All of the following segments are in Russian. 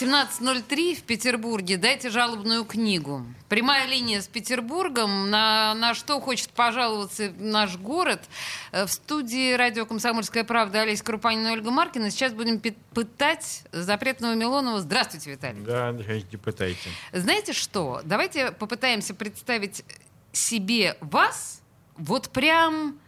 17.03 в Петербурге. Дайте жалобную книгу. Прямая линия с Петербургом. На, на что хочет пожаловаться наш город. Э, В студии радио «Комсомольская правда» Олеся Крупанина и Ольга Маркина. Сейчас будем пытать запретного Милонова. Здравствуйте, Виталий. Да, давайте пытайте. Знаете что? Давайте попытаемся представить себе вас вот прям...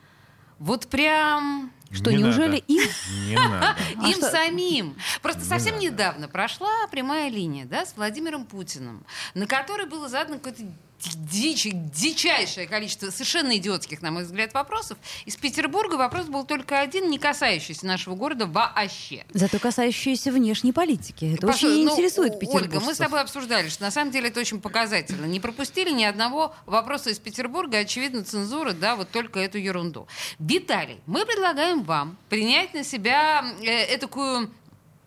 Вот прям... Что, Не неужели надо. им? Не надо. А им что? самим. Просто Не совсем надо. недавно прошла прямая линия да, с Владимиром Путиным, на которой было задано какое-то дичь, дичайшее количество совершенно идиотских, на мой взгляд, вопросов. Из Петербурга вопрос был только один, не касающийся нашего города вообще. Зато касающиеся внешней политики. Это Паша, очень ну, интересует Ольга, петербуржцев. мы с тобой обсуждали, что на самом деле это очень показательно. Не пропустили ни одного вопроса из Петербурга, очевидно, цензура, да, вот только эту ерунду. Виталий, мы предлагаем вам принять на себя э, такую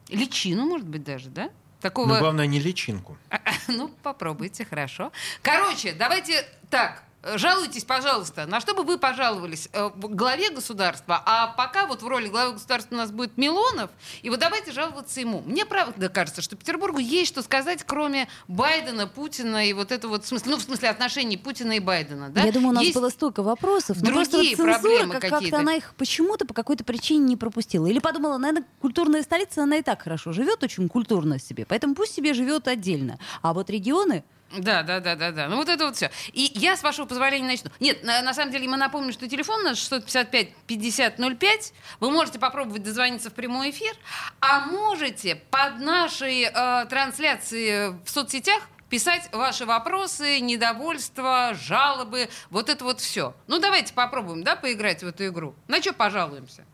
личину, может быть, даже, да? Такого... Но главное не личинку. Ну, попробуйте, хорошо. Короче, давайте так. Жалуйтесь, пожалуйста, на что бы вы пожаловались э, в главе государства, а пока вот в роли главы государства у нас будет Милонов, и вот давайте жаловаться ему. Мне правда кажется, что Петербургу есть что сказать, кроме Байдена, Путина и вот это вот, в смысле, ну, в смысле отношений Путина и Байдена, да? Я думаю, у нас Есть- было столько вопросов, но просто другие вот цензура, проблемы как- какие-то. как-то она их почему-то по какой-то причине не пропустила. Или подумала, наверное, культурная столица, она и так хорошо живет, очень культурно себе, поэтому пусть себе живет отдельно. А вот регионы, Да, да, да, да, да. Ну вот это вот все. И я, с вашего позволения, начну. Нет, на, на самом деле мы напомним, что телефон наш 655-5005. Вы можете попробовать дозвониться в прямой эфир, а можете под нашей э, трансляцией в соцсетях писать ваши вопросы, недовольства, жалобы, вот это вот все. Ну давайте попробуем, да, поиграть в эту игру. На что пожалуемся?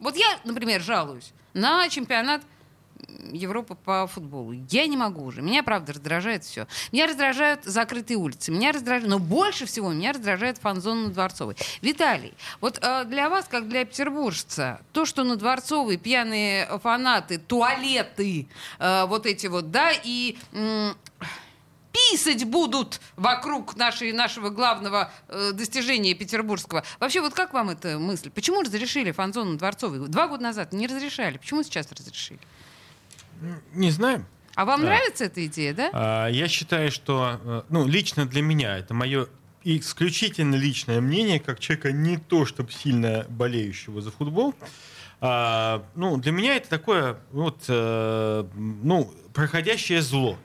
Вот я, например, жалуюсь на чемпионат Европы по футболу. Я не могу уже. Меня, правда, раздражает все. Меня раздражают закрытые улицы. Меня раздражает, но больше всего меня раздражает фан-зона на Дворцовой. Виталий, вот э, для вас, как для петербуржца, то, что на Дворцовой пьяные фанаты, туалеты, э, вот эти вот, да, и... м, писать будут вокруг нашей, нашего главного э, достижения петербургского. Вообще, вот как вам эта мысль? Почему разрешили фан-зону Дворцовой? Два года назад не разрешали. Почему сейчас разрешили? Не знаю. А вам Да. нравится эта идея, да? А, Я считаю, что, э, ну, лично для меня, это мое исключительно личное мнение, как человека не то, чтобы сильно болеющего за футбол. А, Ну, для меня это такое, вот, э, ну, проходящее зло.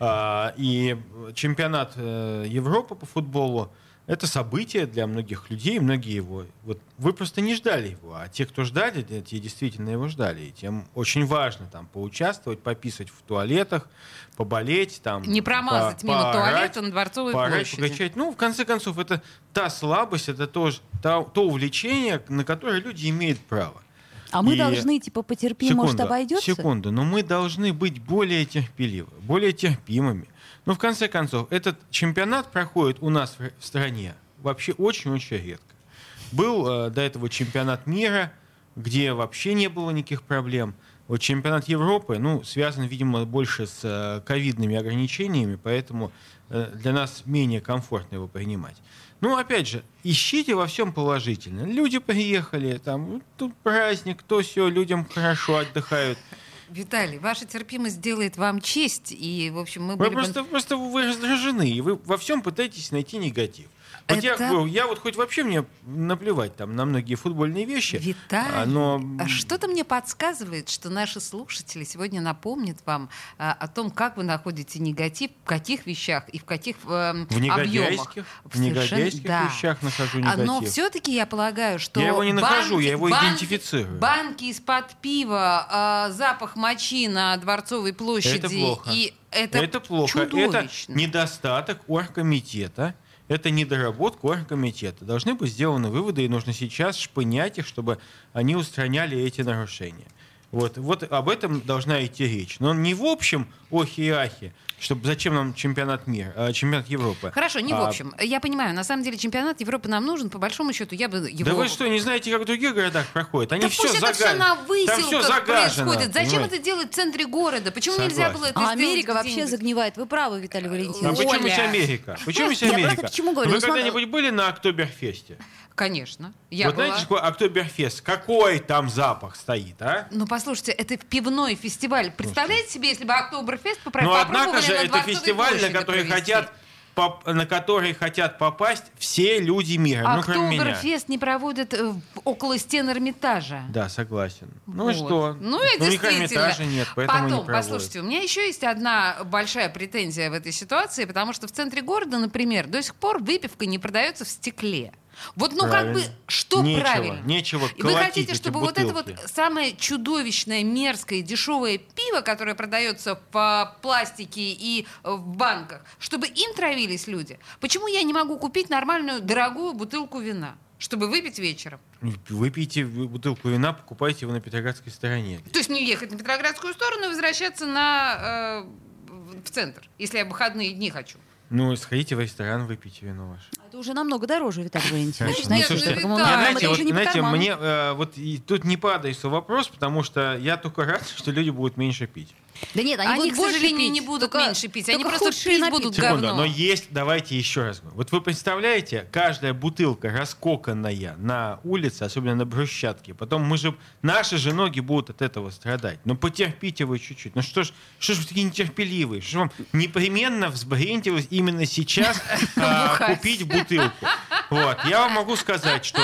А, И чемпионат э, Европы по футболу это событие для многих людей, многие его. Вот вы просто не ждали его, а те, кто ждали, те те действительно его ждали. И тем очень важно там поучаствовать, пописать в туалетах, поболеть, там, Не промазать по- мимо поорать, туалета на Дворцовой поорать, площади. покричать. Ну, в конце концов, это та слабость, это тоже то, то увлечение, на которое люди имеют право. а мы И- должны, типа, потерпим, может, обойдется? Секунду, но мы должны быть более терпеливы, более терпимыми. Но в конце концов, этот чемпионат проходит у нас в стране вообще очень-очень редко. Был э, до этого чемпионат мира, где вообще не было никаких проблем. Вот чемпионат Европы, ну, связан, видимо, больше с э, ковидными ограничениями, поэтому э, для нас менее комфортно его принимать. Ну, опять же, ищите во всем положительно. Люди приехали, там, ну, тут праздник, то все, людям хорошо отдыхают. Виталий, ваша терпимость делает вам честь, и, в общем, мы Вы были бы- просто, просто вы раздражены, и вы во всем пытаетесь найти негатив. Вот я, Это- говорю, я вот хоть вообще мне наплевать там на многие футбольные вещи, Виталий, а, но а что-то мне подсказывает, что наши слушатели сегодня напомнят вам а, о том, как вы находите негатив, в каких вещах и в каких эм, в объемах. негодяйских, в Совершенно- негодяйских да. вещах нахожу А, негатив. Но все-таки я полагаю, что Я его не нахожу, я его банки- идентифицирую. Банки из-под пива, а, запах мочи на Дворцовой площади. Это плохо. И это, Это плохо. Это чудовищно. недостаток оргкомитета. Это недоработка оргкомитета. Должны быть сделаны выводы, и нужно сейчас шпынять их, чтобы они устраняли эти нарушения. Вот, вот об этом должна идти речь. Но не в общем охи и ахи, Чтобы зачем нам чемпионат мира, а, чемпионат Европы? Хорошо, не в А, общем. Я понимаю, на самом деле чемпионат Европы нам нужен, по большому счету, я бы его... Да вы что, не знаете, как в других городах проходит? Они Да все пусть это все на выселках происходит. Зачем понимаете? это делать в центре города? Почему нельзя Согласен. было это А сделать Америка вообще загнивает. Вы правы, Виталий А Валентинович. почему Оля. здесь Америка? Почему здесь Я просто Америка? к чему говорю? Вы Ну, смотри- когда-нибудь были на Октоберфесте? Конечно. Я вот была. знаете, какой Октоберфест? Какой там запах стоит, а? Ну, послушайте, это пивной фестиваль. Представляете себе, если бы Октоберфест попро- Ну, однако попробовали же, это фестиваль, на который провести? хотят на который хотят попасть все люди мира, ну, кроме. Октоберфест не проводят э, около стен Эрмитажа. Да, согласен. Ну и что? Ну и у них действительно. Эрмитажа нет, поэтому Потом, не проводят. послушайте, у меня еще есть одна большая претензия в этой ситуации, потому что в центре города, например, до сих пор выпивка не продается в стекле. Вот, ну как бы, Правильно. что Нечего, правильно? нечего И вы хотите, чтобы вот это вот самое чудовищное, мерзкое, дешевое пиво, которое продается в пластике и в банках, чтобы им травились люди? Почему я не могу купить нормальную, дорогую бутылку вина, чтобы выпить вечером? Выпейте бутылку вина, покупайте его на Петроградской стороне. То есть мне ехать на Петроградскую сторону и возвращаться на, э, в центр, если я выходные дни хочу. Ну, сходите в ресторан, выпейте вино ваше. Это уже намного дороже, Виталий Валентинович. Знаете, Ну, слушайте, нам знаете, вот, знаете, мне э, вот и тут не по адресу вопрос, потому что я только рад, что люди будут меньше пить. Да нет, они, Они, будут к больше сожалению, пить, не будут только- меньше пить. Они просто пить будут напитки. говно. Секунду, но есть, давайте еще раз. Вот вы представляете, каждая бутылка раскоканная на улице, особенно на брусчатке, потом мы же, наши же ноги будут от этого страдать. Ну потерпите вы чуть-чуть. Ну что ж, что ж вы такие нетерпеливые? Что ж вам непременно взбрентилось именно сейчас а, купить бутылку? Вот. Я вам могу сказать, что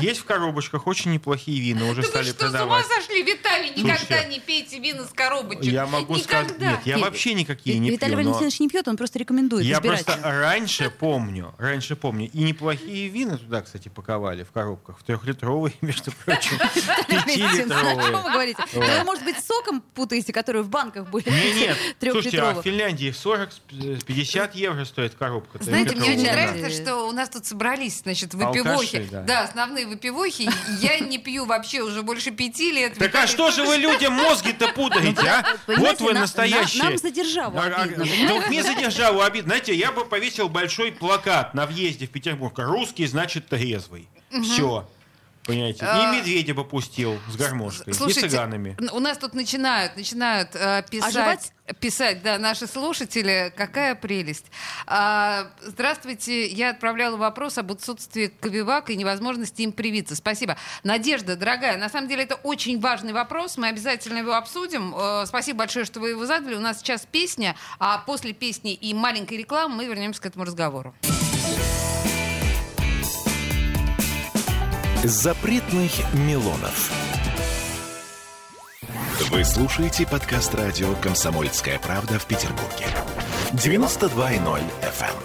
есть в коробочках очень неплохие вина, уже Да вы стали что, с ума продавать. сошли, Виталий? Никогда не пейте вина с коробочек. Могу сказать, Никогда. нет, я Нет, вообще никакие не Виталий пью. но- Валентинович не пьет, он просто рекомендует я просто раньше помню, раньше помню, и неплохие вина туда, кстати, паковали в коробках, в трехлитровые, между прочим, пятилитровые. вы говорите? Вы, может быть, с соком путаете, которые в банках были Не, нет, слушайте, а в. Финляндии 40, с- 50 евро стоит коробка. Знаете, мне очень нравится, что у нас тут собрались, значит, выпивохи. да. Основные выпивохи. Я не пью вообще уже больше пяти лет. Так а Виталий что же вы людям мозги-то путаете, а? Вот вы на- настоящие. на- Нам за державу А, а, обидно. да вот мне за державу обидно. Знаете, я бы повесил большой плакат на въезде в Петербург. Русский значит трезвый. Все. Понимаете? А, И медведя бы пустил с гармошкой. Слушайте, и цыганами. у нас тут начинают, начинают э, писать, Оживать? писать, да, наши слушатели. Какая прелесть. А, здравствуйте, я отправляла вопрос об отсутствии кавивак и невозможности им привиться. Спасибо. Надежда, дорогая, на самом деле это очень важный вопрос, мы обязательно его обсудим. Э, спасибо большое, что вы его задали. У нас сейчас песня, а после песни и маленькой рекламы мы вернемся к этому разговору. Запретных Милонов. Вы слушаете подкаст радио «Комсомольская правда» в Петербурге. 92.0 FM.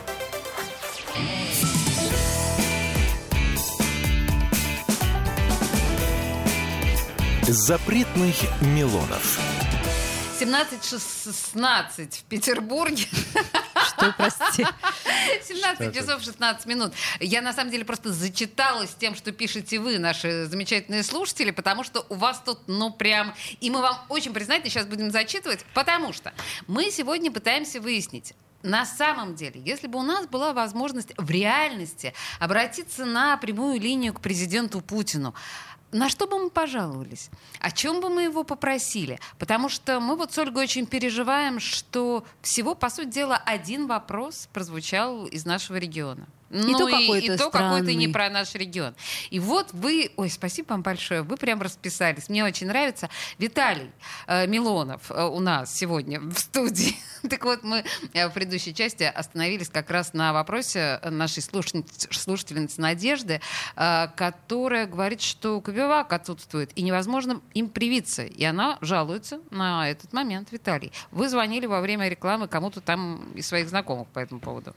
Запретных Милонов. 17.16 в Петербурге. Что, простите? 17 часов 16 минут. Я на самом деле просто зачиталась тем, что пишете вы, наши замечательные слушатели, потому что у вас тут, ну прям... И мы вам очень признательны сейчас будем зачитывать, потому что мы сегодня пытаемся выяснить, на самом деле, если бы у нас была возможность в реальности обратиться на прямую линию к президенту Путину, на что бы мы пожаловались? О чем бы мы его попросили? Потому что мы вот с Ольгой очень переживаем, что всего, по сути дела, один вопрос прозвучал из нашего региона. Ну, то какой-то и то какой-то не про наш регион. И вот вы, ой, спасибо вам большое, вы прям расписались. Мне очень нравится. Виталий э, Милонов э, у нас сегодня в студии. так вот, мы э, в предыдущей части остановились как раз на вопросе нашей слушательницы, слушательницы Надежды, э, которая говорит, что кавивак отсутствует, и невозможно им привиться. И она жалуется на этот момент, Виталий. Вы звонили во время рекламы кому-то там из своих знакомых по этому поводу.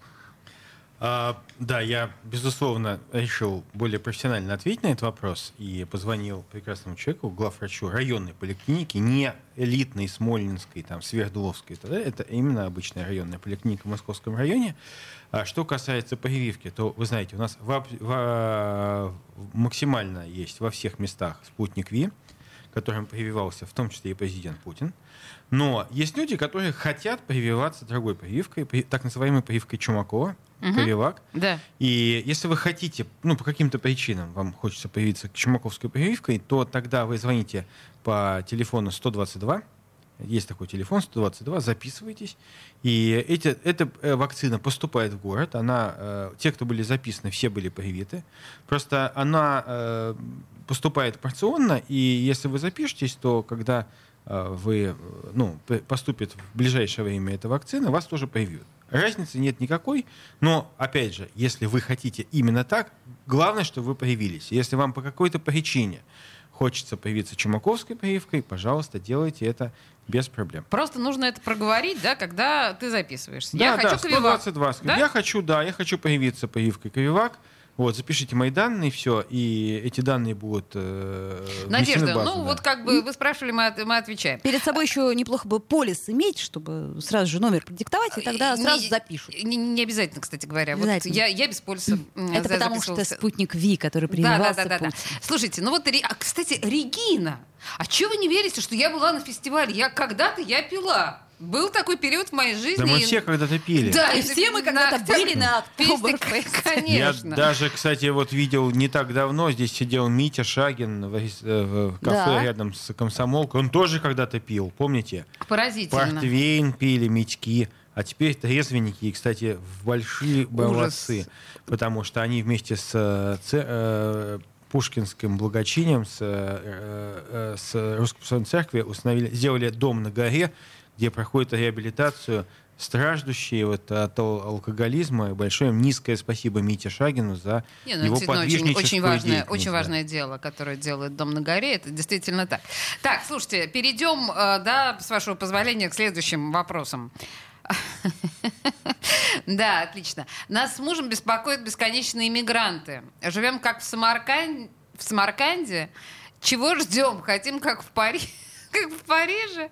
А, да, я, безусловно, решил более профессионально ответить на этот вопрос и позвонил прекрасному человеку, главврачу районной поликлиники, не элитной Смольнинской, там, Свердловской. Это, именно обычная районная поликлиника в Московском районе. А что касается прививки, то, вы знаете, у нас во- во- максимально есть во всех местах спутник ВИ, которым прививался в том числе и президент Путин. Но есть люди, которые хотят прививаться другой прививкой, при- так называемой прививкой Чумакова, Мгм. прививак. Да. И если вы хотите, ну, по каким-то причинам вам хочется привиться к чумаковской прививкой, то тогда вы звоните по телефону 122, есть такой телефон 122, записывайтесь. И эти, эта э, вакцина поступает в город. Она, э, те, кто были записаны, все были привиты. Просто она э, поступает порционно, и если вы запишетесь, то когда вы, ну, поступит в ближайшее время эта вакцина, вас тоже привьют. Разницы нет никакой, но, опять же, если вы хотите именно так, главное, чтобы вы привились. Если вам по какой-то причине хочется привиться чумаковской прививкой, пожалуйста, делайте это без проблем. Просто нужно это проговорить, да, когда ты записываешься. Да, я да, хочу Ковивак. 122. Да? Я хочу, да, я хочу привиться прививкой Ковивак. Вот, запишите мои данные, все, и эти данные будут э, Надежда, базу, ну да. вот как бы вы спрашивали, мы, от- мы отвечаем. Перед собой еще неплохо бы полис иметь, чтобы сразу же номер продиктовать, и тогда Не- сразу запишут. Не, не обязательно, кстати говоря. Вот Обязательно. я, я без полиса м, Это за- потому что спутник Ви, который Да, прививался да, да, да, да. Путин. Слушайте, ну вот, а, кстати, Регина. А чего вы не верите, что я была на фестивале? Я когда-то я пила. Был такой период в моей жизни. Да мы и- все когда-то пили. Да, И все мы когда-то были на Октоберфест. Конечно. Я даже, кстати, вот видел не так давно, здесь сидел Митя Шагин в, э, в кафе Да. рядом с комсомолкой. Он тоже когда-то пил, помните? Поразительно. Портвейн пили, мечки. А теперь трезвенники, и, кстати, в большие молодцы, потому что они вместе с э, э, Пушкинским благочинием, с, э, э, с Русской Церкви установили, сделали дом на горе, где проходит реабилитацию страждущие вот от ал- алкоголизма. Большое низкое спасибо Мите Шагину за Не, ну, его действительно очень, очень важное, очень важное дело, которое делает Дом на горе. Это действительно так. Так, слушайте, перейдем, э, да, с вашего позволения, к следующим вопросам. Да, отлично. Нас с мужем беспокоят бесконечные иммигранты. Живем как в, Самаркан... в Самарканде. Чего ждем? Хотим как в, Пари... как в Париже?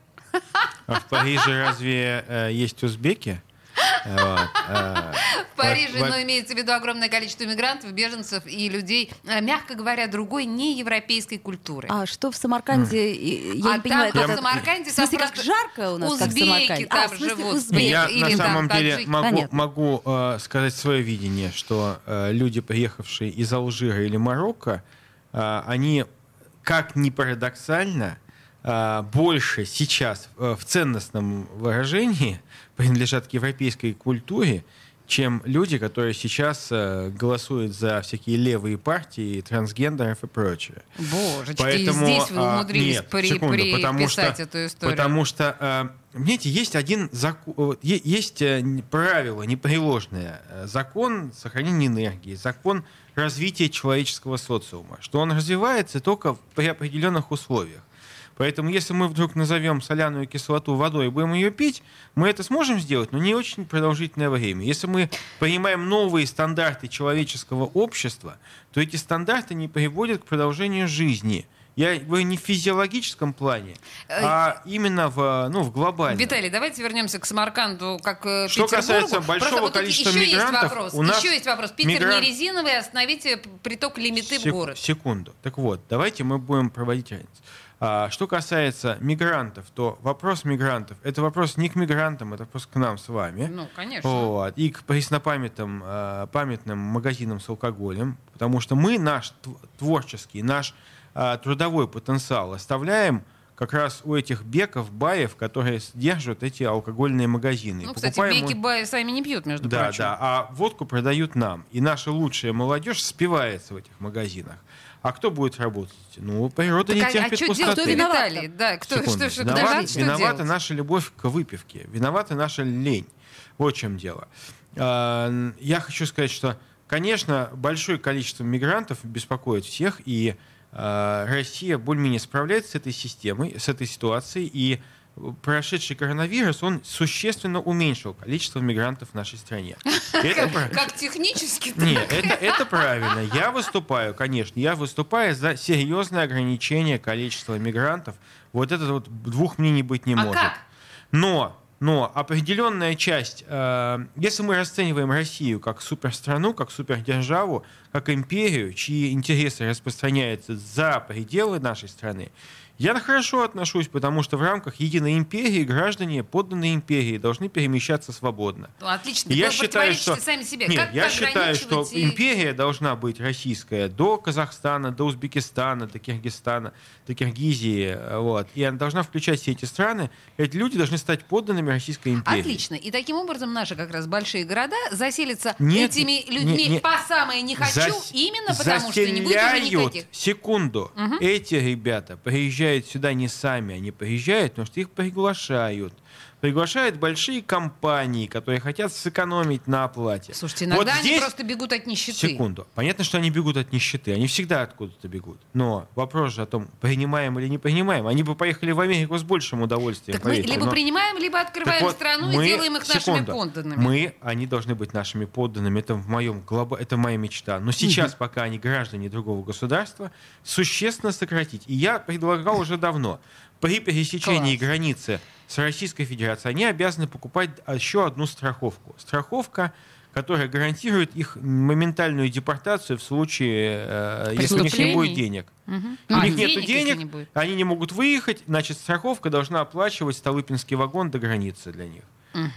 А в Париже разве э, есть узбеки? Вот, э, В Париже, но имеется в виду огромное количество иммигрантов, беженцев и людей, э, мягко говоря, другой неевропейской культуры. А что в Самарканде? Я А не понимаю, там, это- в Самарканде, в смысле, там как жарко у нас, как узбеки Самарканде? там А, живут. узбеки. Я или на там самом деле могу, э, сказать свое видение, что э, люди, приехавшие из Алжира или Марокко, э, они, как ни парадоксально, э, больше сейчас э, в ценностном выражении принадлежат к европейской культуре, чем люди, которые сейчас э, голосуют за всякие левые партии, трансгендеров и прочее. Боже, Поэтому, и здесь вы а, умудрились нет, при- секунду, потому приписать что- эту историю. Потому что, знаете, есть один закон, есть правило непреложное. Закон сохранения энергии, закон развития человеческого социума, что он развивается только при определенных условиях. Поэтому, если мы вдруг назовем соляную кислоту водой и будем ее пить, мы это сможем сделать, но не очень продолжительное время. Если мы принимаем новые стандарты человеческого общества, то эти стандарты не приводят к продолжению жизни. Я говорю не в физиологическом плане, а именно в, ну, в глобальном. Виталий, давайте вернемся к Самарканду как э, Что Петербургу. касается большого Просто вот количества еще мигрантов, есть вопрос. у нас еще есть вопрос. Питер мигрант- не резиновый, остановите приток лимиты в Сек- город. Секунду. Так вот, давайте мы будем проводить разницу. А, что касается мигрантов, то вопрос мигрантов — это вопрос не к мигрантам, это вопрос к нам с вами. Ну, конечно. Вот. И к преснопамятным э, памятным магазинам с алкоголем, потому что мы наш тв- творческий, наш э, трудовой потенциал оставляем как раз у этих беков, баев, которые сдерживают эти алкогольные магазины. Ну, кстати, покупаем бейки баи сами не пьют, между да, прочим. да. А водку продают нам. И наша лучшая молодежь спивается в этих магазинах. А кто будет работать? Ну, природа Так, не а, а терпит что пустоты. делать, Кто виноват? Да, кто, Секунду. что, что, Виноват- подожди, что виновата делать? наша любовь к выпивке. Виновата наша лень. Вот в чем дело. А, Я хочу сказать, что, конечно, большое количество мигрантов беспокоит всех, и а, Россия более-менее справляется с этой системой, с этой ситуацией, и прошедший коронавирус, он существенно уменьшил количество мигрантов в нашей стране. Это про- Как технически? нет, это, это правильно. Я выступаю, конечно, я выступаю за серьезное ограничение количества мигрантов. Вот это вот двух мнений быть не А может. как? Но, но определенная часть, э, если мы расцениваем Россию как суперстрану, как супердержаву, как империю, чьи интересы распространяются за пределы нашей страны, Я хорошо отношусь, потому что в рамках единой империи граждане, подданные империи, должны перемещаться свободно. Ну, отлично. Я считаю, что сами себе. Нет, Как я считаю, что и- империя должна быть российская до Казахстана, до Узбекистана, до Киргизстана, до Киргизии, вот. И она должна включать все эти страны. Эти люди должны стать подданными Российской империи. Отлично. И таким образом наши как раз большие города заселятся Нет, этими нет, людьми нет. по самое не хочу, Зас- именно потому что не будет уже никаких. Секунду. Эти ребята приезжают сюда не сами, они приезжают, потому что их приглашают. Приглашают большие компании, которые хотят сэкономить на оплате. Слушайте, иногда Вот они здесь- просто бегут от нищеты. Секунду. Понятно, что они бегут от нищеты. Они всегда откуда-то бегут. Но вопрос же о том, принимаем или не принимаем. Они бы поехали в Америку с большим удовольствием. Так мы либо Но- принимаем, либо открываем так вот, страну мы- и делаем их нашими секунду. подданными. Мы, они должны быть нашими подданными. Это в моем глоба, это моя мечта. Но сейчас, пока они граждане другого государства, существенно сократить. И я предлагал уже давно. При пересечении Класс. границы с Российской Федерацией они обязаны покупать еще одну страховку. Страховка которая гарантирует их моментальную депортацию в случае, э, если у них не будет денег. Мгм. У А, них нет денег, денег, не они не могут выехать, значит, страховка должна оплачивать Столыпинский вагон до границы для них.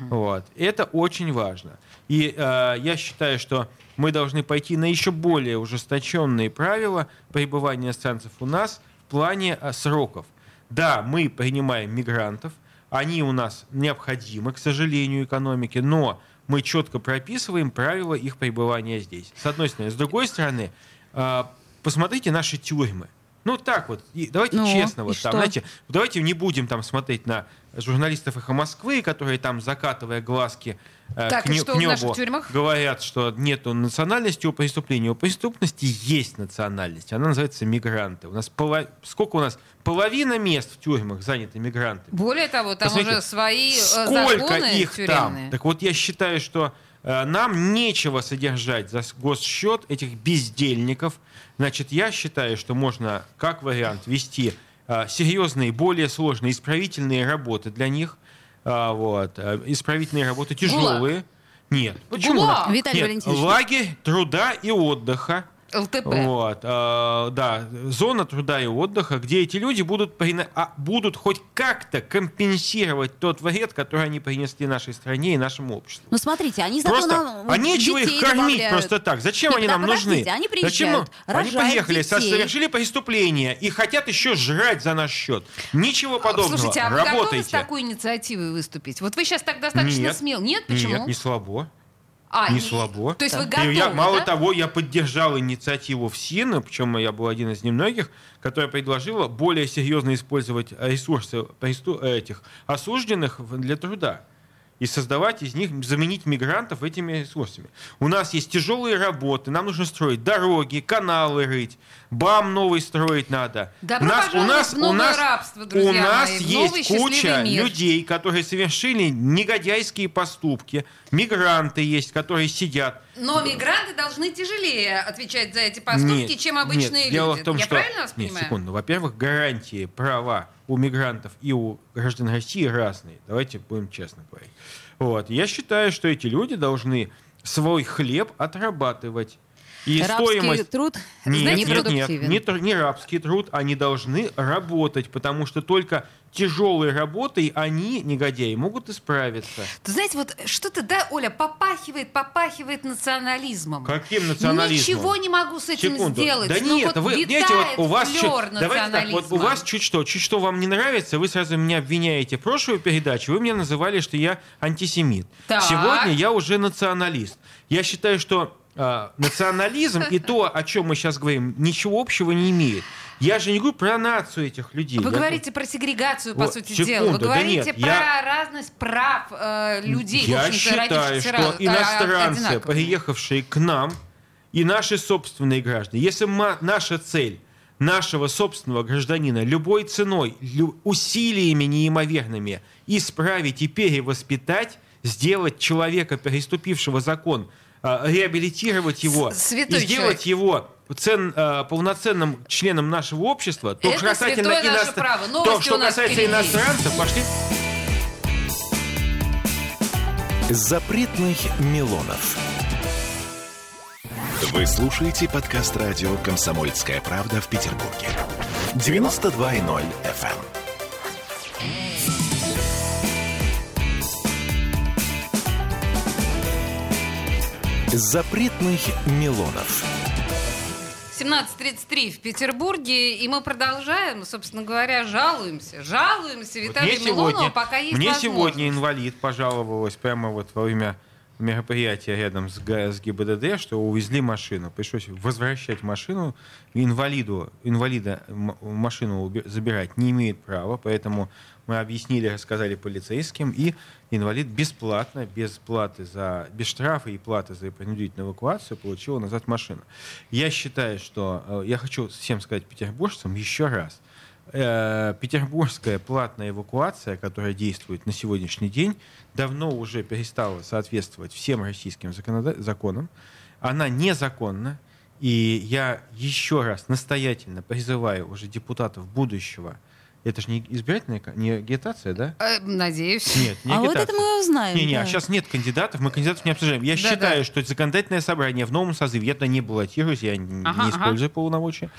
Вот. Это очень важно. И э, я считаю, что мы должны пойти на еще более ужесточенные правила пребывания иностранцев у нас в плане э, сроков. Да, мы принимаем мигрантов, они у нас необходимы, к сожалению, экономике, но мы четко прописываем правила их пребывания здесь. С одной стороны. С другой стороны, э, посмотрите наши тюрьмы. Ну так вот, и давайте Ну, честно, вот что? там, знаете, давайте не будем там смотреть на журналистов «Эхо Москвы», которые там, закатывая глазки Так, к, не- что к небу, говорят, что нету национальности у преступления. У преступности есть национальность. Она называется мигранты. У нас поло- сколько у нас? Половина мест в тюрьмах заняты мигрантами. Более того, там Посмотрите, уже свои э, Сколько законы их тюремные. там? Так вот, я считаю, что э, нам нечего содержать за госсчет этих бездельников. Значит, я считаю, что можно, как вариант, вести э, серьезные, более сложные исправительные работы для них. А, вот, э, исправительные работы тяжелые. Нет. Почему? ГУЛАГ. Виталий Нет, Валентинович. лагерь труда и отдыха. ЛТП. Вот, э, да, зона труда и отдыха, где эти люди будут, прина- а, будут хоть как-то компенсировать тот вред, который они принесли нашей стране и нашему обществу. Ну смотрите, они зато Просто, нам а нечего их кормить добавляют. просто так. Зачем Нет, они да, нам нужны? они Зачем приезжают, мы- они поехали, детей. совершили преступление и хотят еще жрать за наш счет. Ничего подобного. Слушайте, а вы готовы с Работайте. такой инициативой выступить? Вот вы сейчас так достаточно Нет. смел. Нет, почему? Нет, не слабо. А, не и- слабо. То есть вы И готовы, я, мало да? того, я поддержал инициативу в СИН, причем я был один из немногих, которая предложила более серьезно использовать ресурсы этих осужденных для труда и создавать из них, заменить мигрантов этими ресурсами. У нас есть тяжелые работы, нам нужно строить дороги, каналы рыть, БАМ новый строить надо. Добро у нас, у нас, у нас, рабство, у нас мои, есть куча мир. людей, которые совершили негодяйские поступки, мигранты есть, которые сидят. Но мигранты должны тяжелее отвечать за эти поступки, Нет, чем обычные нет, Дело люди. в том, Я что... правильно вас Нет, понимаю? секунду. Во-первых, гарантии права у мигрантов и у граждан России разные. Давайте будем честно говорить. Вот. Я считаю, что эти люди должны свой хлеб отрабатывать. И Рабский стоимость... труд Нет, нет, нет, непродуктивен. не, не рабский труд, они должны работать, потому что только тяжелой работой они, негодяи, могут исправиться. Ты знаете, вот что-то, да, Оля, попахивает, попахивает национализмом. Каким национализмом? Ничего не могу с этим Секунду. сделать. Да Ну, нет, вот вы, знаете, вот у вас чуть, давайте так, вот у вас чуть что, чуть что вам не нравится, вы сразу меня обвиняете. Прошлую передачу вы меня называли, что я антисемит. Так. Сегодня я уже националист. Я считаю, что а, национализм и то, о чем мы сейчас говорим, ничего общего не имеет. Я же не говорю про нацию этих людей. Вы Я говорите про сегрегацию, по Вот, сути секунду, дела. Вы да говорите нет, про я- разность прав э, людей. Я считаю, что раз- а, иностранцы, одинаковыми. приехавшие к нам, и наши собственные граждане, если ма- наша цель нашего собственного гражданина любой ценой, лю- усилиями неимоверными исправить и перевоспитать, сделать человека, переступившего закон, реабилитировать его святой и сделать его цен- а, полноценным членом нашего общества, то Это касательно святое наше иностр- право. то, что касается впереди. иностранцев, пошли Запретных Милонов. Вы слушаете подкаст радио «Комсомольская правда» в Петербурге. 92,0 FM. Запретных Милонов. 17.33 в Петербурге, и мы продолжаем, собственно говоря, жалуемся. Жалуемся Вот Виталию мне Милонову, сегодня, пока есть мне возможность. сегодня инвалид пожаловалась прямо вот во время мероприятия рядом с, с ГИБДД, что увезли машину. Пришлось возвращать машину. Инвалиду, инвалида машину забирать не имеет права, поэтому мы объяснили, рассказали полицейским, и инвалид бесплатно, без платы за, без штрафа и платы за принудительную эвакуацию получил назад машину. Я считаю, что э, я хочу всем сказать петербуржцам еще раз, э, петербургская платная эвакуация, которая действует на сегодняшний день, давно уже перестала соответствовать всем российским законода- законам. Она незаконна. И я еще раз настоятельно призываю уже депутатов будущего. Это же не избирательная, не агитация, да? Э, надеюсь. Нет, не А вот это мы узнаем. Не-не, да. а сейчас нет кандидатов, мы кандидатов не обсуждаем. Я Да-да. считаю, что законодательное собрание в новом созыве, я туда не баллотируюсь, я Ага, не ага. использую полномочия.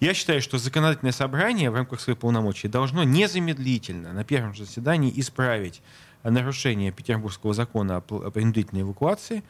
Я считаю, что законодательное собрание в рамках своих полномочий должно незамедлительно на первом же заседании исправить нарушение Петербургского закона о принудительной эвакуации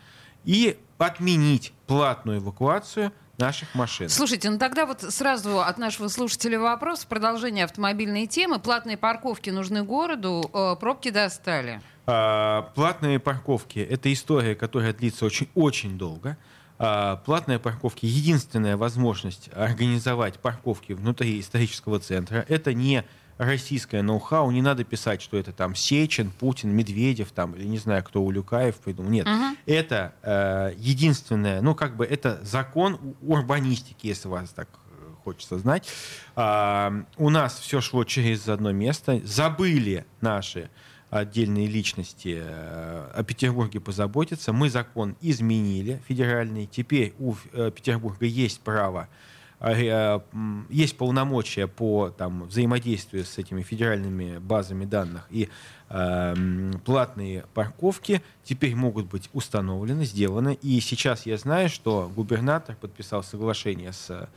и отменить платную эвакуацию наших машин. Слушайте, ну тогда вот сразу от нашего слушателя вопрос продолжение автомобильной темы. Платные парковки нужны городу, э, пробки достали. А, Платные парковки – это история, которая длится очень, очень долго. А, Платные парковки – единственная возможность организовать парковки внутри исторического центра. Это не российское ноу-хау. Не надо писать, что это там Сечин, Путин, Медведев, там, или не знаю, кто Улюкаев придумал. Нет, это э, единственное, ну, как бы это закон урбанистики, если вас так э, хочется знать. А, у нас все шло через одно место. Забыли наши отдельные личности э, о Петербурге позаботиться. Мы закон изменили федеральный. Теперь у э, Петербурга есть право есть полномочия по там, взаимодействию с этими федеральными базами данных и э, платные парковки теперь могут быть установлены, сделаны. И сейчас я знаю, что губернатор подписал соглашение с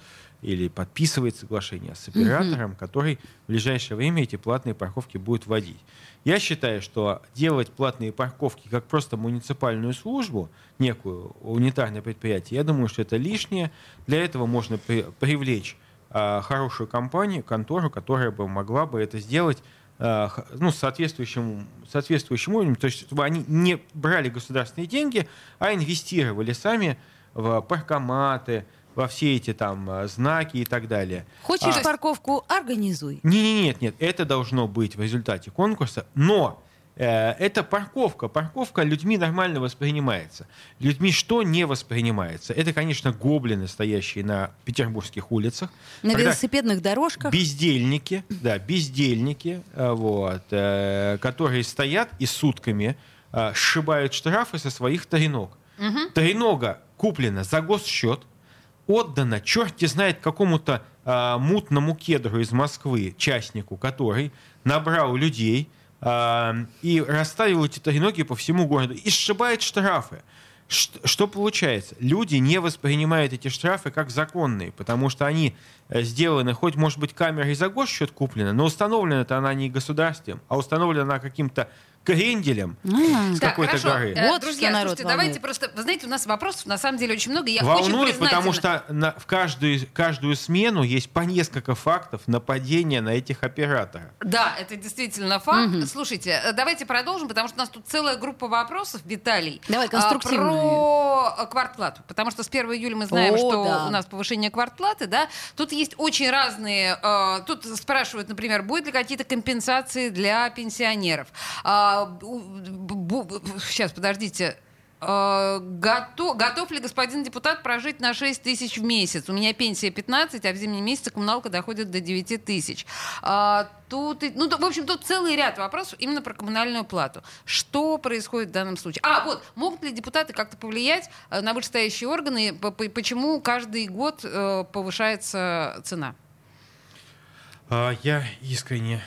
или подписывает соглашение с оператором, который в ближайшее время эти платные парковки будет вводить. Я считаю, что делать платные парковки как просто муниципальную службу, некую унитарное предприятие, я думаю, что это лишнее. Для этого можно при- привлечь а, хорошую компанию, контору, которая бы могла бы это сделать х- ну, соответствующим, соответствующим уровнем, то есть чтобы они не брали государственные деньги, а инвестировали сами в паркоматы, во все эти там а, знаки и так далее. Хочешь А- парковку, организуй. не, не, нет, нет, это должно быть в результате конкурса, но э, это парковка. Парковка людьми нормально воспринимается. Людьми что не воспринимается? Это, конечно, гоблины, стоящие на петербургских улицах. На велосипедных дорожках. Бездельники, да, бездельники, э, вот, э, которые стоят и сутками э, сшибают штрафы со своих таринок. Таринога куплена за госсчет, отдана, черти знает какому-то а, мутному кедру из Москвы, частнику, который набрал людей а, и расставил эти треноги по всему городу и сшибает штрафы. Ш- Что получается? Люди не воспринимают эти штрафы как законные, потому что они э, сделаны, хоть, может быть, камерой за госсчет куплена, но установлена-то она не государством, а установлена каким-то кренделем А, с Так, какой-то хорошо. горы. Э, Вот Друзья, народ слушайте, давайте просто... Вы знаете, у нас вопросов на самом деле очень много. Я очень Волнует, потому признательна. что на- в каждую, каждую смену есть по несколько фактов нападения на этих операторов. Да, это действительно факт. Слушайте, э, давайте продолжим, потому что у нас тут целая группа вопросов, Виталий. Давай, а, конструктивные. Про квартплату. Потому что с 1 июля мы знаем, О, что да. у нас повышение квартплаты, да. Тут есть очень разные... э, Тут спрашивают, например, будет ли какие-то компенсации для пенсионеров. Сейчас, подождите. Э, Готов, готов ли господин депутат прожить на 6 тысяч в месяц? У меня пенсия 15, а в зимние месяцы коммуналка доходит до 9 тысяч. А, тут, ну, в общем, тут целый ряд вопросов именно про коммунальную плату. Что происходит в данном случае? А, вот, могут ли депутаты как-то повлиять э, на вышестоящие органы? Почему каждый год э, повышается цена? А, Я искренне...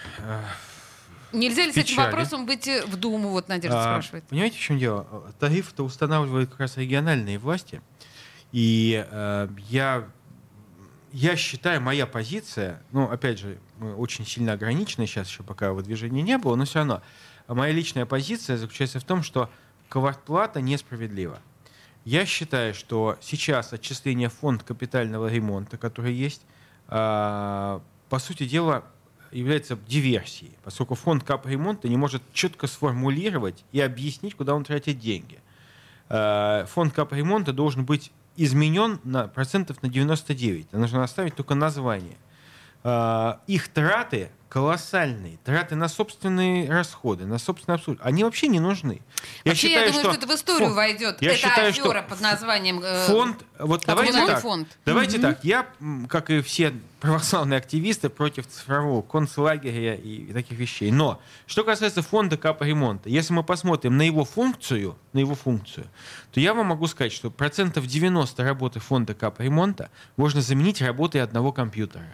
Нельзя ли с этим вопросом выйти в Думу? Вот Надежда а, спрашивает. Понимаете, в чем дело? Тариф-то устанавливают как раз региональные власти. И э, я я считаю, моя позиция, ну, опять же, мы очень сильно ограничены сейчас еще, пока выдвижения не было, но все равно, моя личная позиция заключается в том, что квартплата несправедлива. Я считаю, что сейчас отчисление в фонд капитального ремонта, который есть, а, по сути дела, является диверсией, поскольку фонд капремонта не может четко сформулировать и объяснить, куда он тратит деньги. А, фонд капремонта должен быть изменен на процентов на 99. Нужно оставить только название. А, их траты колоссальные. Траты на собственные расходы, на собственное обслуживание. Они вообще не нужны. Я вообще, считаю, я думаю, что, что это в историю фонд, войдет. Я это считаю, афера что под названием э, фонд. Вот давайте так. Фонд. Давайте угу. так. Я, как и все православные активисты, против цифрового концлагеря и таких вещей. Но что касается фонда капремонта, если мы посмотрим на его функцию, на его функцию, то я вам могу сказать, что процентов 90 работы фонда капремонта можно заменить работой одного компьютера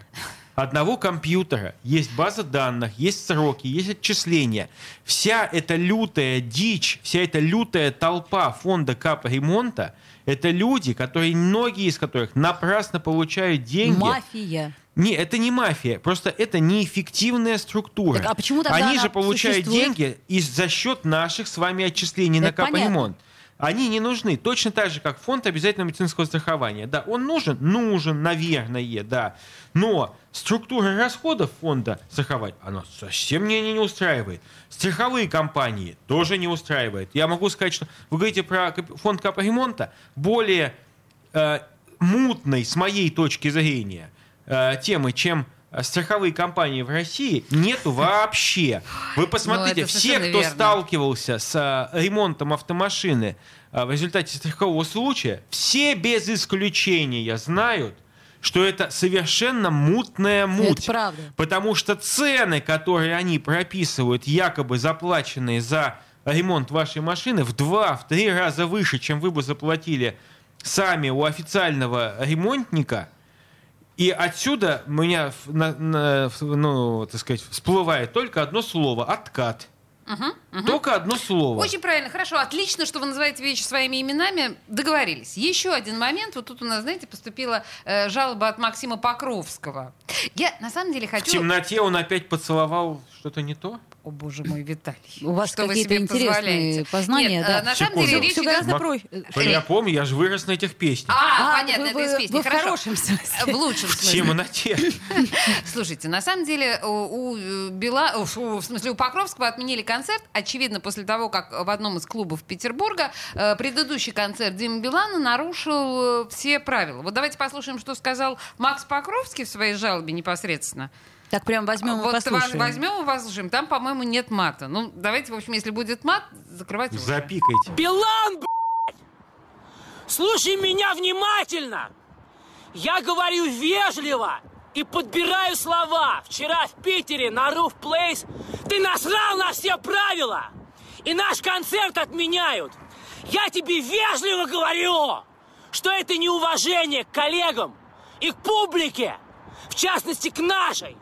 одного компьютера, есть база данных, есть сроки, есть отчисления. Вся эта лютая дичь, вся эта лютая толпа фонда капремонта – это люди, которые, многие из которых напрасно получают деньги. Мафия. Не, это не мафия, просто это неэффективная структура. Так, а почему тогда Они же получают существует? деньги из за счет наших с вами отчислений это на капремонт. Понятно. Они не нужны. Точно так же, как фонд обязательного медицинского страхования. Да, он нужен? Нужен, наверное, да. Но структура расходов фонда страховать, она совсем меня не устраивает. Страховые компании тоже не устраивает. Я могу сказать, что вы говорите про фонд капремонта, более э, мутной, с моей точки зрения, э, темы, чем страховые компании в России нету вообще. Вы посмотрите, ну, все, кто верно. сталкивался с а, ремонтом автомашины а, в результате страхового случая, все без исключения знают, что это совершенно мутная муть. Это правда. Потому что цены, которые они прописывают, якобы заплаченные за ремонт вашей машины, в два, в три раза выше, чем вы бы заплатили сами у официального ремонтника – и отсюда у меня, ну, так сказать, всплывает только одно слово – откат. Угу, угу. Только одно слово. Очень правильно, хорошо, отлично, что вы называете вещи своими именами. Договорились. Еще один момент. Вот тут у нас, знаете, поступила э, жалоба от Максима Покровского. Я на самом деле хочу... В темноте он опять поцеловал что-то не то? О, боже мой, Виталий. У вас что какие-то вы себе интересные позволяете? познания. Нет, да. э, на самом Секунду. деле речь Все идет... гораздо Мак- проще. Я помню, я же вырос на этих песнях. А, А, понятно, вы- это из песни. вы в Хорошо. хорошем смысле. В лучшем В смысле. темноте. Слушайте, на самом деле у, у Бела, в смысле у Покровского отменили концерт, очевидно после того, как в одном из клубов Петербурга э, предыдущий концерт Дима Билана нарушил э, все правила. Вот давайте послушаем, что сказал Макс Покровский в своей жалобе непосредственно. Так прям возьмем и вот послушаем. возьмем и послушаем. Там, по-моему, нет мата. Ну, давайте, в общем, если будет мат, закрывайте. Запикайте. Билан, блядь! Слушай меня внимательно! Я говорю вежливо и подбираю слова. Вчера в Питере на Roof Place ты насрал на все правила! И наш концерт отменяют! Я тебе вежливо говорю, что это неуважение к коллегам и к публике, в частности к нашей.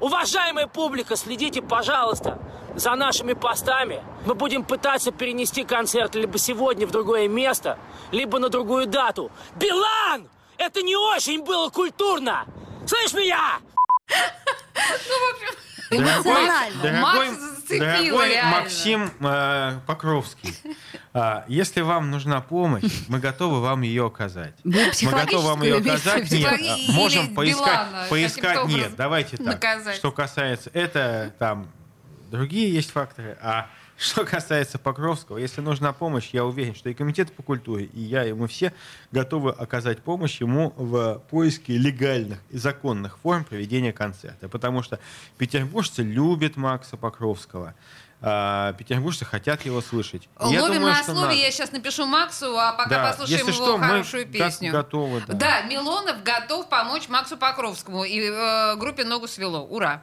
Уважаемая публика, следите, пожалуйста, за нашими постами. Мы будем пытаться перенести концерт либо сегодня в другое место, либо на другую дату. Билан! Это не очень было культурно! Слышь меня? Эмоционально. Дорогой. Максим э, Покровский, а, если вам нужна помощь, мы готовы вам ее оказать. Вы Мы готовы вам ее оказать. Нет, Или а, можем поискать, Билана поискать. Нет, давайте так. наказать. Что касается это, там другие есть факторы, а что касается Покровского, если нужна помощь, я уверен, что и комитет по культуре, и я, и мы все готовы оказать помощь ему в поиске легальных и законных форм проведения концерта. Потому что петербуржцы любят Макса Покровского. а петербуржцы хотят его слышать. И я Ловим думаю, на слове, надо. я сейчас напишу Максу, а пока Да, послушаем если его что, мы хорошую го- песню. готовы, да. Да, Милонов готов помочь Максу Покровскому и э, группе «Ногу свело». Ура!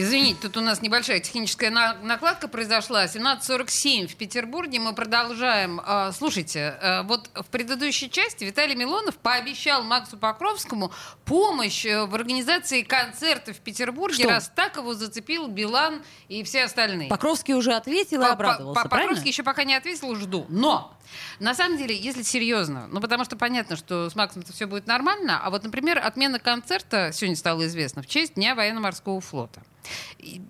Извините, тут у нас небольшая техническая на- накладка произошла. 17.47 в Петербурге. Мы продолжаем. А, Слушайте, э, вот в предыдущей части Виталий Милонов пообещал Максу Покровскому помощь э, в организации концерта в Петербурге, Что? раз так его зацепил Билан и все остальные. Покровский уже ответил и обрадовался, правильно? Покровский еще пока не ответил, жду. Но, на самом деле, если серьезно, ну, потому что понятно, что с Максом-то все будет нормально, а вот, например, отмена концерта сегодня стала известна в честь Дня военно-морского флота. И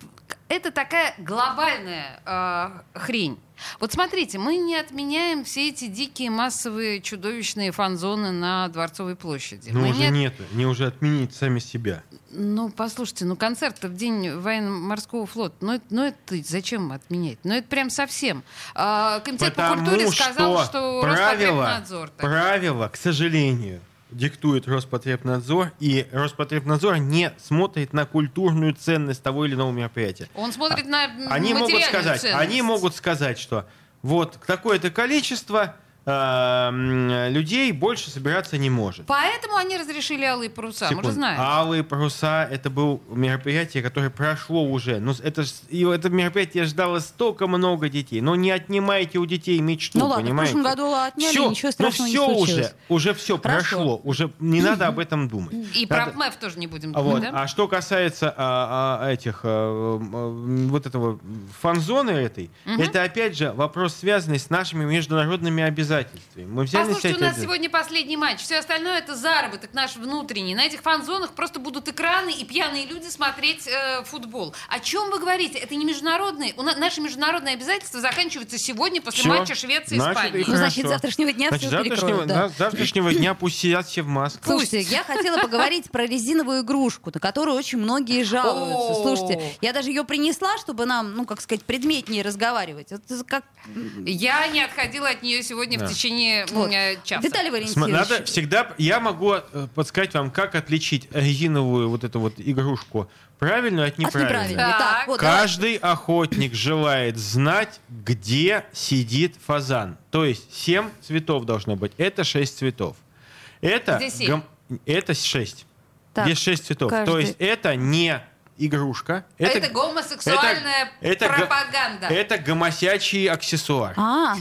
Это такая глобальная э, хрень. Вот смотрите, мы не отменяем все эти дикие массовые чудовищные фан-зоны на Дворцовой площади. Ну, Мы уже не нет. Они уже отменить сами себя. ну, послушайте, ну концерт в день военно-морского флота, ну это, ну это зачем отменять? Ну это прям совсем. А, комитет по Потому культуре сказал, что правила, Роспотребнадзор. так. правила, к сожалению, диктует Роспотребнадзор, и Роспотребнадзор не смотрит на культурную ценность того или иного мероприятия. Он смотрит на Они могут сказать, ценность. они могут сказать, что вот такое-то количество э, м, людей больше собираться не может. Поэтому они разрешили алые паруса, мы же знаем. Алые паруса это было мероприятие, которое прошло уже. Ну, это, это мероприятие ждало столько много детей. Но не отнимайте у детей мечту, Ну ладно, в понимаете? прошлом году отняли, Всё, ничего ну страшного не все случилось. уже, уже все Прошло. прошло, уже не надо об этом думать. И про Надо- МЭФ тоже не будем а думать, вот. да? А что касается а, а, этих а, м, вот этого фан-зоны этой, это опять же вопрос, связанный с нашими международными обязательствами. Мы взяли Послушайте, у нас обязательства. сегодня последний матч. Все остальное это заработок наш внутренний. На этих фан-зонах просто будут экраны и пьяные люди смотреть э, футбол. О чем вы говорите? Это не международные. У на- наши международные обязательства заканчиваются сегодня после Всё. матча Швеции и Испании. Ну, значит, с завтрашнего дня Значит, все завтрашнего, перекроют. да. завтрашнего дня пусть сидят все в масках. Слушайте, я хотела поговорить про резиновую игрушку, на которую очень многие жалуются. Слушайте, я даже ее принесла, чтобы нам, ну, как сказать, предметнее разговаривать. Это как... Я не отходила от нее сегодня Да. в течение м, Вот. э, часа. Виталий Валентинович, Надо всегда, я могу э, подсказать вам, как отличить резиновую вот эту вот игрушку правильную от от неправильной. неправильной. Так. Так, вот, давай. Каждый охотник желает знать, где сидит фазан. То есть 7 цветов должно быть. Это 6 цветов. Это, семь? это 6. Так, Здесь 6 цветов. каждый- То есть это не игрушка. Это, гомосексуальная это га- пропаганда. Это гомосячий аксессуар. А,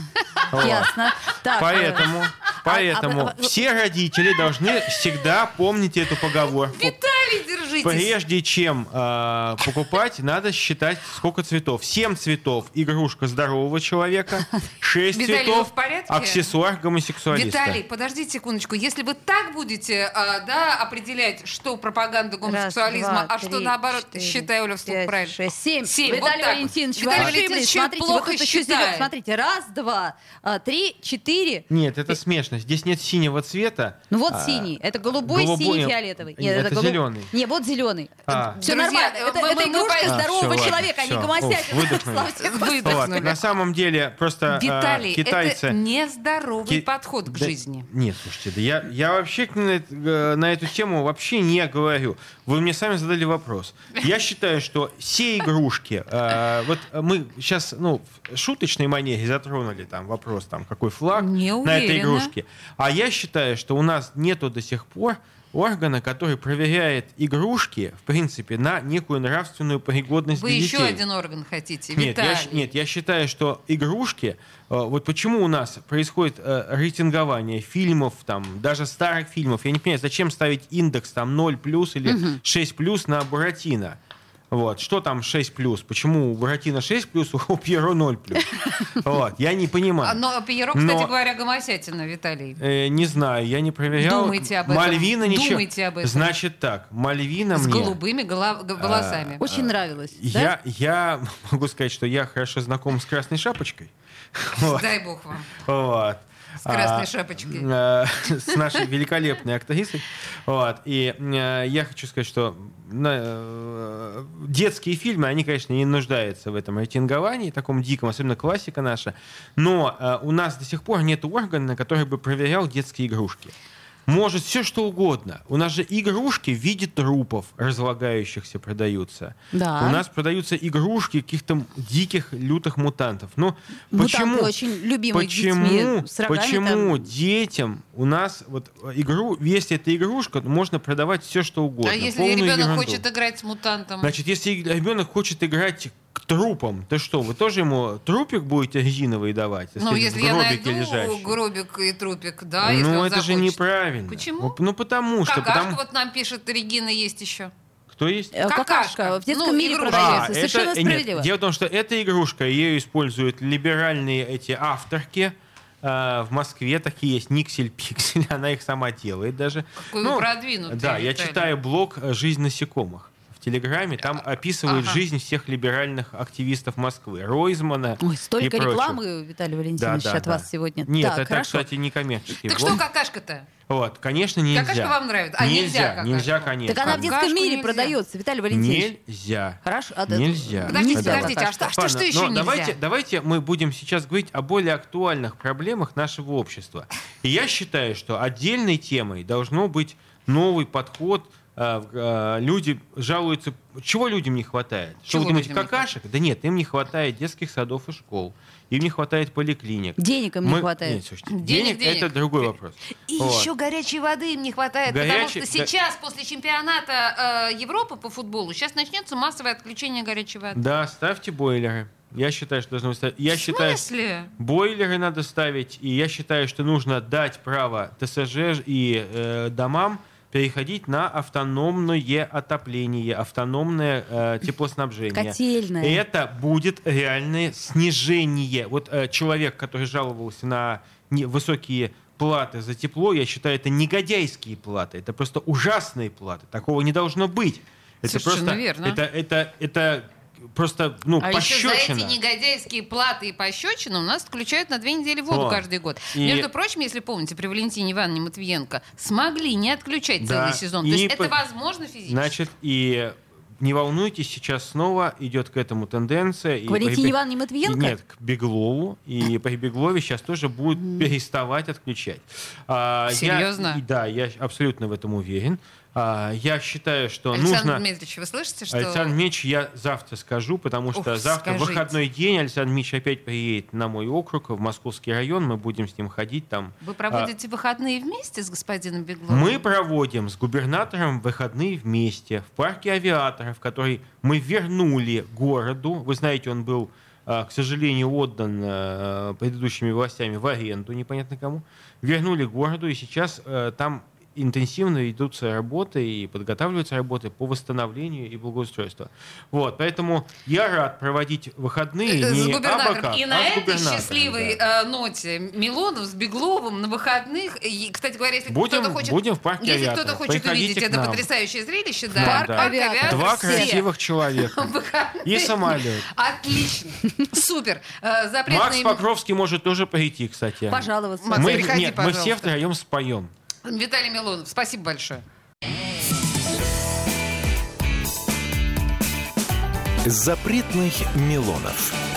Вот. ясно. Так, Поэтому, поэтому а- а- все родители должны всегда помнить эту поговорку. Виталий, держитесь. Прежде чем э, покупать, надо считать, сколько цветов. Семь цветов игрушка здорового человека, шесть Виталий, вы цветов в порядке? аксессуар гомосексуалиста. Виталий, подождите секундочку. Если вы так будете а, да, определять, что пропаганда гомосексуализма, Раз, два, а что три, наоборот, четыре, считаю Оля вслух пять, правильно. шесть, семь. Семь, Виталий вот. Валентинович, Виталий вы Валентинович. Смотрите, плохо вот тут еще Смотрите, раз, два, а, три, четыре. Нет, это смешно. Здесь нет синего цвета. Ну вот А, синий. Это голубой, голубой, синий, фиолетовый. нет, это голуб- зеленый. Не, вот зеленый. А. Все Друзья, нормально. э, Это, мы- это мы- мы игрушка пойдем. А, здорового всё, человека, а ладно, не гомосятина. Вот, на самом деле, просто а, Виталий, китайцы... это нездоровый Ки- подход к Да- жизни. Нет, слушайте, да я, я вообще на, э, на эту тему вообще не говорю. Вы мне сами задали вопрос. Я считаю, что все игрушки, э, вот мы сейчас, ну, в шуточной манере затронули там вопрос, там, какой флаг Не на этой игрушке. А я считаю, что у нас нету до сих пор органа, который проверяет игрушки, в принципе, на некую нравственную пригодность Вы для еще детей. один орган хотите, Нет я, Виталий. нет, я считаю, что игрушки, э, вот почему у нас происходит э, рейтингование фильмов, там, даже старых фильмов, я не понимаю, зачем ставить индекс там 0 плюс или 6 плюс на Буратино. Вот. Что там 6 плюс? Почему у Буратино 6 плюс, у Пьеро 0 плюс? Вот. Я не А, понимаю. Но Пьеро, кстати Но- говоря, гомосятина, Виталий. Э, не знаю, я не проверял. Думайте об этом. Мальвина ничего. Думайте об этом. Значит так, Мальвина С мне... голубыми гола- г- волосами. Очень нравилось. да? Я, я могу сказать, что я хорошо знаком с Красной Шапочкой. Вот. Дай бог вам. Вот. С красной А, шапочкой. э, С нашей великолепной актрисой. Вот. И э, я хочу сказать, что на, э, детские фильмы, они, конечно, не нуждаются в этом рейтинговании, таком диком, особенно классика наша. Но у нас до сих пор нет органа, который бы проверял детские игрушки. Может все что угодно. У нас же игрушки в виде трупов разлагающихся продаются. Да. У нас продаются игрушки каких-то диких, лютых мутантов. Ну, Мутанты почему, очень любимые почему, детьми рогами почему там. детям у нас вот игру, если это игрушка, то можно продавать все что угодно. А если ребенок ерунду. хочет играть с мутантом? Значит, если ребенок хочет играть к трупам, то что, вы тоже ему трупик будете резиновый давать? ну, в если я найду лежащий? гробик и трупик, да, если ну, он это же захочет. неправильно. Почему? Ну, ну, потому что... Какашка Потому... вот нам пишет, Регина есть еще. Кто есть? Э, Какашка. Какашка в детском Ну, мире игрушка. продается. А, Совершенно это- нет, справедливо. дело в том, что эта игрушка, ее используют либеральные эти авторки. э, в Москве такие есть, Никсель Пиксель, она их сама делает даже. Какой вы продвинутый, Да, я Виталий. читаю блог «Жизнь насекомых». В Телеграме там описывают ага. жизнь всех либеральных активистов Москвы. Ройзмана Ой, и столько прочих. рекламы, Виталий Да, Валентинович, да, от да. вас сегодня. Нет, так, это, хорошо. кстати, не коммерческий Так что какашка-то? Вот, конечно, нельзя. Какашка вам нравится? А, нельзя нельзя, нельзя, конечно. Так она в детском мире нельзя. продается, Виталий Валентинович. Нельзя. Хорошо. а, да, Нельзя. Подождите, Да. подождите, а что, что, что еще нельзя? Давайте, давайте мы будем сейчас говорить о более актуальных проблемах нашего общества. И я считаю, что отдельной темой должно быть новый подход. Э, э, Люди жалуются, чего людям не хватает? Что Чего вы думаете, не какашек? Да нет, им не хватает детских садов и школ, им не хватает поликлиник. Денег им не Мы- хватает. Нет, слушайте, Денег, денег, денег. это другой вопрос. И Вот. еще горячей воды им не хватает, Горячей- потому что сейчас, после чемпионата э, Европы по футболу, сейчас начнется массовое отключение горячей воды. Да, ставьте бойлеры. Я считаю, что должны ставить. Я В считаю, смысле? Бойлеры надо ставить, и я считаю, что нужно дать право ТСЖ и э, домам переходить на автономное отопление, автономное э, теплоснабжение. Котельная. И это будет реальное снижение. Вот э, человек, который жаловался на высокие платы за тепло, я считаю, это негодяйские платы. Это просто ужасные платы. Такого не должно быть. Это Совершенно просто, верно. Это, это, это просто ну, А еще за пощечина. эти негодяйские платы и пощечины у нас отключают на две недели воду О. каждый год. И- Между прочим, если помните, при Валентине Ивановне Матвиенко смогли не отключать Да. целый сезон. И То есть по- это возможно физически. Значит, и не волнуйтесь, сейчас снова идет к этому тенденция. и К Валентине при- Ивановне Матвиенко? Нет, к Беглову. И при Беглове сейчас тоже будут переставать отключать. А, я- Серьезно? и да, я абсолютно в этом уверен. А, я считаю, что Александр нужно... Дмитриевич, вы слышите, что... Александр Дмитриевич, я завтра скажу, потому что Ух, завтра скажите. выходной день. Александр Дмитриевич опять приедет на мой округ, в Московский район. Мы будем с ним ходить там. Вы проводите выходные вместе с господином Бегловым? Мы проводим с губернатором выходные вместе в парке авиаторов, который мы вернули городу. Вы знаете, он был, а, к сожалению, отдан а, предыдущими властями в аренду, непонятно кому. Вернули городу, и сейчас а, там интенсивно идутся работы и подготавливаются работы по восстановлению и благоустройству. Вот, поэтому я рад проводить выходные Э, не с губернатором. абы как, и а на с этой счастливой да. э, ноте Милонов с Бегловым на выходных. И, кстати говоря, если Будем- кто-то хочет, будем в парке если кто-то хочет увидеть это потрясающее зрелище, да, Да, да. парк авиаторов Два все. красивых человека. И самолет. Отлично. Супер. Э, Макс. Покровский может тоже прийти, кстати. Пожаловаться. Макс, Мы, приходи, нет, мы все втроем споем. Виталий Милонов, спасибо большое. Запретных Милонов.